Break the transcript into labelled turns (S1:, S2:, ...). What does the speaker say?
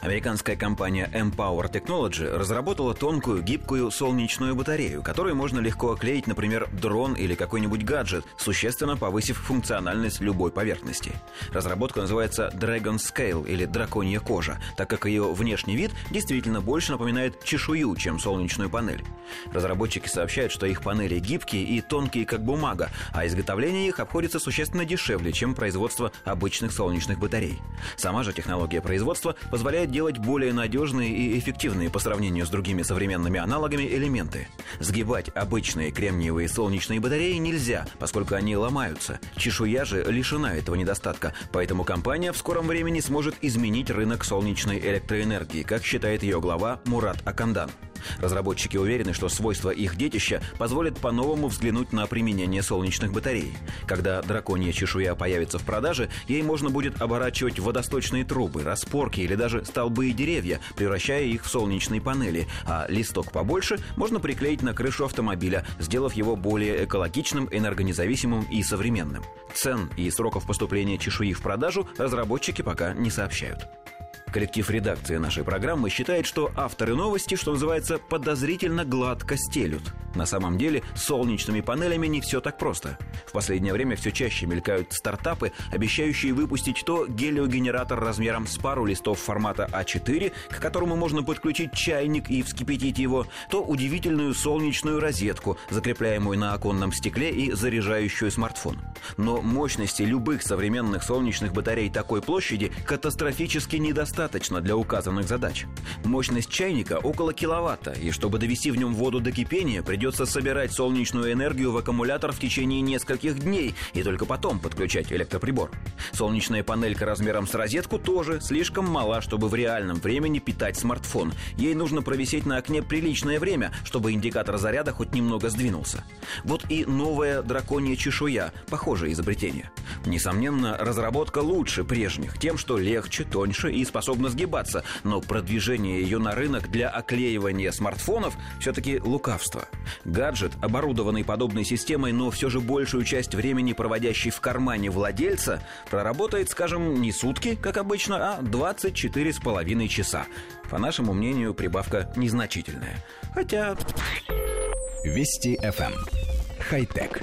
S1: Американская компания Empower Technology разработала тонкую, гибкую солнечную батарею, которую можно легко оклеить, например, дрон или какой-нибудь гаджет, существенно повысив функциональность любой поверхности. Разработка называется Dragon Scale или драконья кожа, так как ее внешний вид действительно больше напоминает чешую, чем солнечную панель. Разработчики сообщают, что их панели гибкие и тонкие, как бумага, а изготовление их обходится существенно дешевле, чем производство обычных солнечных батарей. Сама же технология производства позволяет делать более надежные и эффективные по сравнению с другими современными аналогами элементы. Сгибать обычные кремниевые солнечные батареи нельзя, поскольку они ломаются. Чешуя же лишена этого недостатка, поэтому компания в скором времени сможет изменить рынок солнечной электроэнергии, как считает ее глава Мурат Акандан. Разработчики уверены, что свойства их детища позволят по-новому взглянуть на применение солнечных батарей. Когда драконья чешуя появится в продаже, ей можно будет оборачивать водосточные трубы, распорки или даже столбы и деревья, превращая их в солнечные панели, а листок побольше можно приклеить на крышу автомобиля, сделав его более экологичным, энергонезависимым и современным. Цен и сроков поступления чешуи в продажу разработчики пока не сообщают. Коллектив редакции нашей программы считает, что авторы новости, что называется, подозрительно гладко стелют. На самом деле, с солнечными панелями не все так просто. В последнее время все чаще мелькают стартапы, обещающие выпустить то гелиогенератор размером с пару листов формата А4, к которому можно подключить чайник и вскипятить его, то удивительную солнечную розетку, закрепляемую на оконном стекле и заряжающую смартфон. Но мощности любых современных солнечных батарей такой площади катастрофически недостаточно достаточно для указанных задач. Мощность чайника около киловатта, и чтобы довести в нем воду до кипения, придется собирать солнечную энергию в аккумулятор в течение нескольких дней и только потом подключать электроприбор. Солнечная панелька размером с розетку тоже слишком мала, чтобы в реальном времени питать смартфон. Ей нужно провисеть на окне приличное время, чтобы индикатор заряда хоть немного сдвинулся. Вот и новая драконья чешуя, похожее изобретение. Несомненно, разработка лучше прежних, тем, что легче, тоньше и способна способна сгибаться, но продвижение ее на рынок для оклеивания смартфонов все-таки лукавство. Гаджет, оборудованный подобной системой, но все же большую часть времени проводящий в кармане владельца, проработает, скажем, не сутки, как обычно, а 24 с половиной часа. По нашему мнению, прибавка незначительная. Хотя...
S2: Вести FM. Эм. Хай-тек.